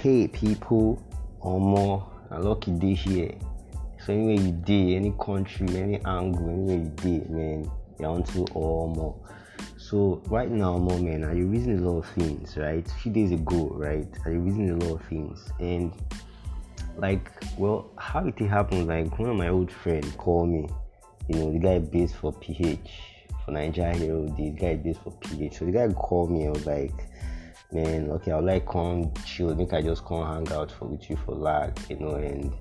Hey people, or more, a lucky day here. So anywhere you day, any country, any angle, anywhere you day, man, you're onto or more. So right now, more man, are you reasoning a lot of things, right? A few days ago, right? You reasoning a lot of things? And like, well, how it happened? Like one of my old friends called me, you know, the guy based for PH for Nigeria Hero, the guy based for PH. So the guy called me, I was like man, okay, I'll like come chill, make I just come hang out for with you for lag, you know, and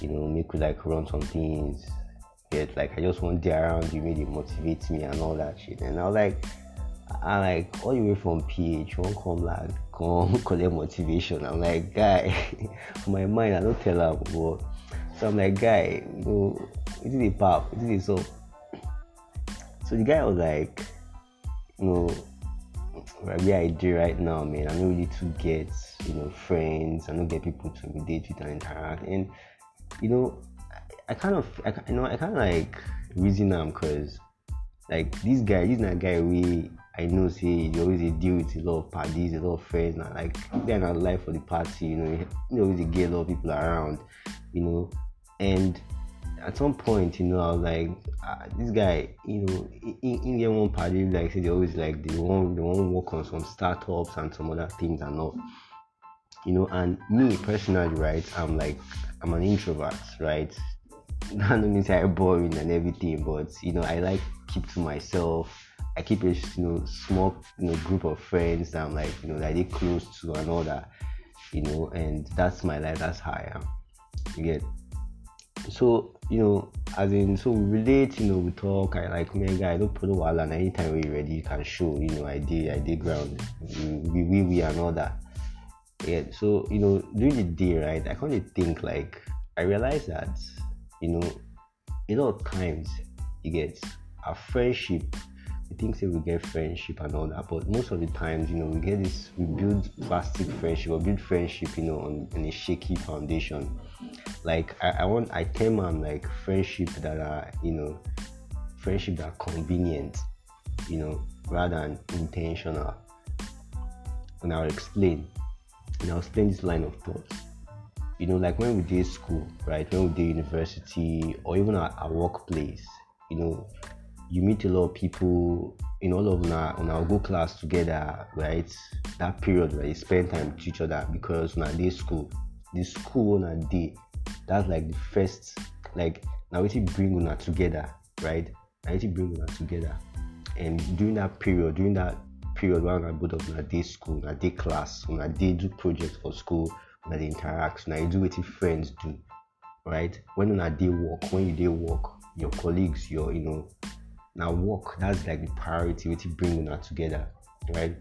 you know, make we like run some things. Get like I just want there around you, make maybe motivate me and all that shit. And I was like I like all the way from PH, won't come like come collect motivation. I'm like, guy, my mind I don't tell her but so I'm like, guy, you know, it is a pop, it is so so the guy was like, you know, where I do right now, man, not really to get, you know, friends. I don't get people to relate with and interact. And, you know, I, I kind of, I, you know, I kind of like reason them because, like, this guy, this not guy we I know say you always deal with a lot of parties, a lot of friends, and like they're not life for the party, you know, you always get a lot of people around, you know, and at some point, you know, I was like, ah, this guy, you know, in, get one party, like, they always like they want they want to work on some startups and some other things and all, you know. And me personally, right, I'm like, I'm an introvert, right. Don't mean I'm boring and everything, but you know, I like keep to myself. I keep a you know small you know group of friends that I'm like you know that get close to that, you know, and that's my life. That's how I am. You get so you know as in so we relate you know we talk i like man guy don't put a while and anytime we're ready you can show you know i did i did ground. We we we and all that. Yeah so you know during the day right i kind of think like i realize that you know a lot of times you get a friendship we think say we get friendship and all that, but most of the times, you know, we get this, we build plastic friendship or build friendship, you know, on, on a shaky foundation. Like I, I want, I term them like friendship that are, you know, friendship that are convenient, you know, rather than intentional. And I'll explain. And I'll explain this line of thought. You know, like when we did school, right? When we did university or even at our workplace, you know, you meet a lot of people in all of our on our go class together, right? That period where you spend time with each other because a day school, the school on a day, that's like the first like now we bring una together, right? Now we bring una together, and during that period, during that period when I both of una day school, a day class, a day do projects for school, on they interact, now you do what your friends do, right? When on a day work, when you day work, your colleagues, your you know now work that's like the priority to bring that together right?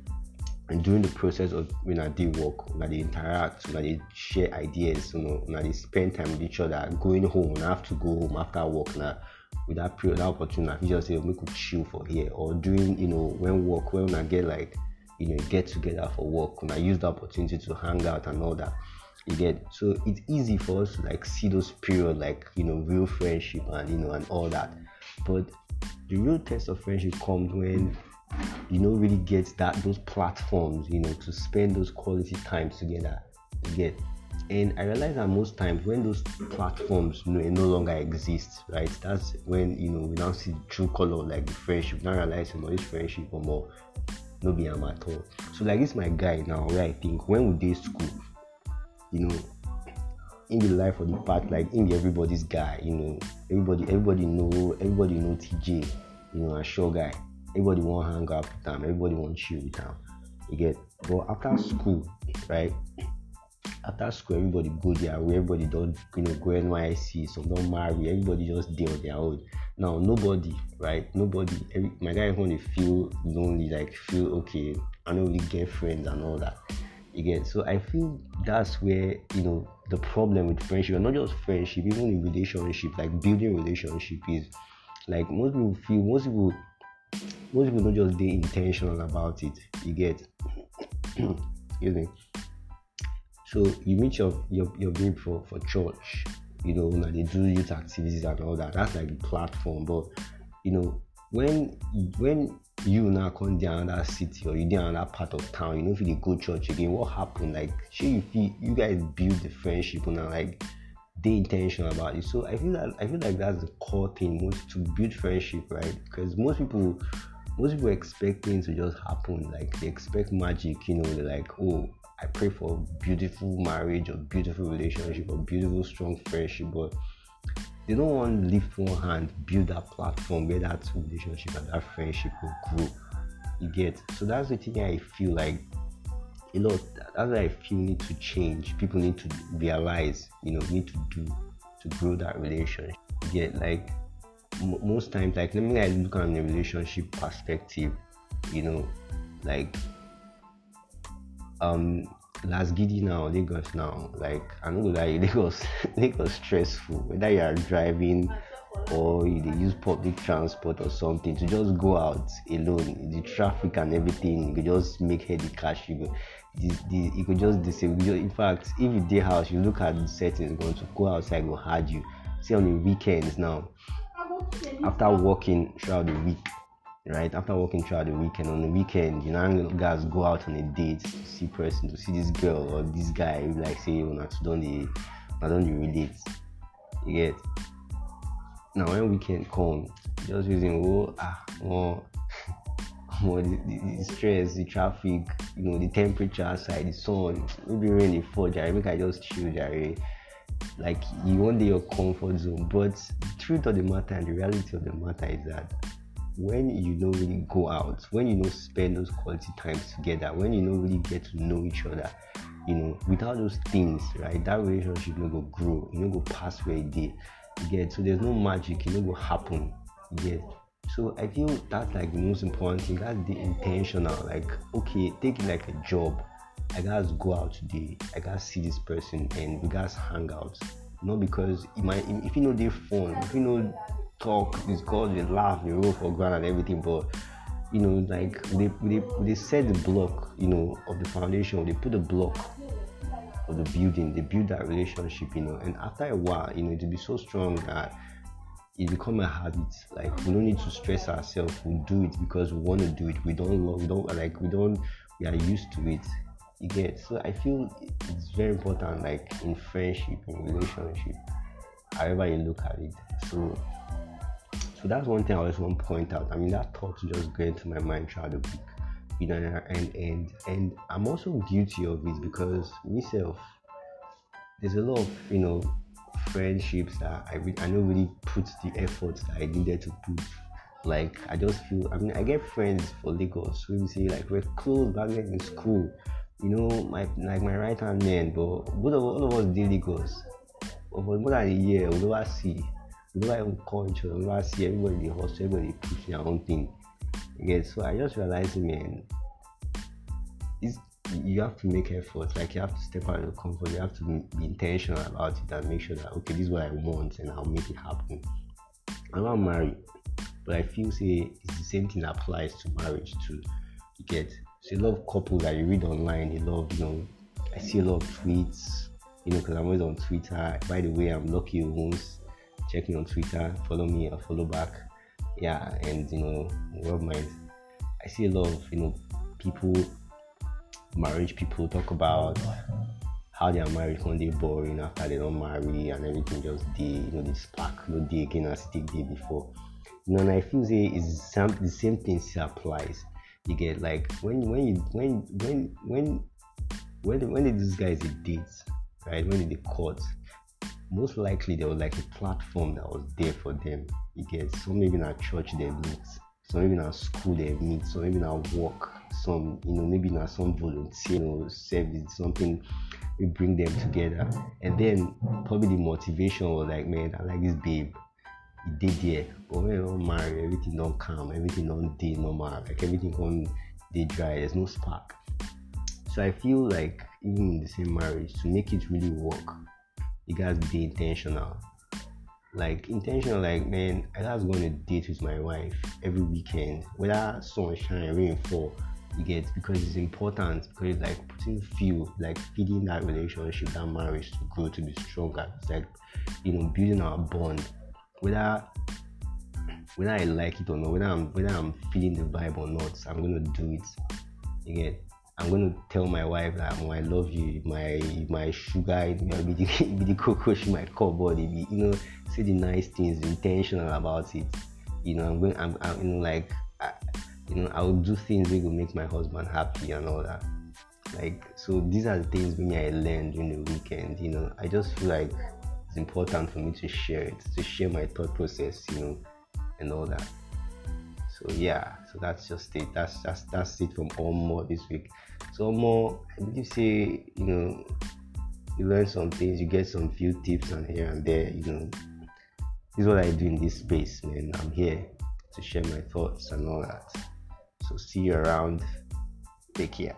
And during the process of when I did work, when they interact, when they share ideas, you know, when they spend time with each other, going home, when I have to go home after work now, with that period, that opportunity, you just say, we could chill for here, or during, you know, when work, when I get like, you know, get together for work, when I use the opportunity to hang out and all that, you get, so it's easy for us to like see those period, like, you know, real friendship and, you know, and all that, but the real test of friendship comes when you don't really get that those platforms, you know, to spend those quality times together. You get and I realize that most times when those platforms no longer exist, right? That's when you know we now see the true color like the friendship. Now realize you know this friendship or more no be am at all. So like this my guy now where I think when we did school, you know, in the life of the part like in everybody's guy you know. Everybody everybody know everybody know tj you know a show guy. Everybody want hang out with him. Everybody want chill with him. You get? But after school right? After school everybody go there where everybody don't you know go nysc some don't marry. Everybody just deal on their own. Now nobody right? Nobody every, my guy to feel lonely like feel okay i don't really get friends and all that. You get? So I feel that's where you know the problem with friendship, and not just friendship, even in relationship, like building relationship is like most people feel most people most people don't just be intentional about it. You get excuse me. So you meet your your your babe for for church, you know, and they do youth activities and all that. That's like the platform, but you know when when you now come down another city or you down another part of town, you know if you go church again, what happened? Like sure you feel you guys build the friendship now like they intentional about it. So I feel that I feel like that's the core thing most to build friendship, right? Because most people most people expect things to just happen. Like they expect magic, you know, they're like, oh, I pray for beautiful marriage or beautiful relationship or beautiful strong friendship, but they don't want to lift one hand, build that platform where that relationship and that friendship will grow. You get so that's the thing I feel like you know that's what I feel need to change. People need to realize, you know, need to do to grow that relationship. You get like m- most times, like let me like look on the relationship perspective, you know, like um Las Gidi now, Lagos now, like I know like Lagos Lagos stressful. Whether you are driving or you use public transport or something to just go out alone, the traffic and everything, you could just make heady cash. You go, you could just disable. In fact, if you day house, you look at the settings, going to go outside, go hard you. See on the weekends now, after working throughout the week, right? After working throughout the weekend on the weekend you know guys go out on a date to see person to see this girl or this guy like say una to don dey una don dey relate. You get? Now when weekend come just using oh ah omo omo the, the, the stress the traffic you know the temperature outside the sun maybe rain dey fall jare make i just chill jare. Like you want your comfort zone but the truth of the matter and the reality of the matter is that when you don't really go out, when you don't spend those quality times together, when you don't really get to know each other, you know, without those things, right, that relationship no go grow, you know, go pass where it did. Get so there's no magic, you know, go happen. Get so I feel that's like the most important thing. That's the intentional. Like, okay, take it like a job. I gotta go out today. I gotta see this person, and we gotta hang out. Not because it might, if you know their phone, if you know talk, discuss, they laugh, they roll for ground and everything, but you know, like they, they they set the block, you know, of the foundation, they put the block of the building, they build that relationship, you know, and after a while, you know, it'll be so strong that it become a habit. Like we don't need to stress ourselves. We do it because we want to do it. We don't love. We don't like. We don't. We are used to it. You get. So I feel it's very important. Like in friendship, in relationship, however you look at it. So so that's one thing I always want to point out. I mean, that thought just going to my mind throughout the week, you know, and and and I'm also guilty of it because myself, there's a lot of you know friendships that I re- I don't really put the effort that I needed to put. Like I just feel I mean I get friends for Lagos we say like we're close back then in school. You know, my like my right hand man, but both of all of us did Lagos. But for more than a year, we never see each other, we never see everybody hostel, everybody push their own thing. Again, so I just realized man, it's you have to make efforts. Like you have to step out of your comfort. You have to be intentional about it and make sure that okay, this is what I want, and I'll make it happen. I'm not married, but I feel say it's the same thing applies to marriage too. You get so a lot of couples that you read online, they love you know. I see a lot of tweets, you know, because I'm always on Twitter. By the way, I'm lucky once check me on Twitter, follow me or follow back. Yeah, and you know, rub my. I see a lot of you know people, marriage people talk about how they their marriage one day boring after they don't marry and everything just day, you know, the spark no day again as it day before. You know, and I feel say it's some the same thing still applies. You get like when when you when when when when when these guys date, right? When did they court, most likely there was like a platform that was there for them. You get some maybe in a church they meet, some maybe in a school they meet, some maybe in a work, some you know maybe in some volunteer or service, something we bring them together. And then probably the motivation was like, man, I like this babe. He did there, but when you don't marry, everything don't come, everything don't day normal, like everything on they dry. There's no spark. So I feel like even in the same marriage, to make it really work, you guys be intentional. Like intentional, like man, I was going to date with my wife every weekend, whether sunshine, rain, fall. You get because it's important because it's like putting fuel, like feeding that relationship, that marriage to grow to be stronger. It's like you know building our bond. Whether whether I like it or not, whether I'm whether I'm feeling the vibe or not, I'm gonna do it. Again, I'm gonna tell my wife that oh, I love you, my my sugar, it may be the, be the cocoa she might call, but be, you know, say the nice things, intentional about it. You know, I'm going, I'm, I'm you know, like, I, you know, I'll do things that will make my husband happy and all that. Like, so these are the things maybe I learned during the weekend. You know, I just feel like it's important for me to share it, to share my thought process, you know, and all that. So yeah, so that's just it. That's that's that's it from more this week. So more, I believe say you know you learn some things, you get some few tips and here and there. You know, this is what I do in this space, man. I'm here to share my thoughts and all that. So see you around. Take care.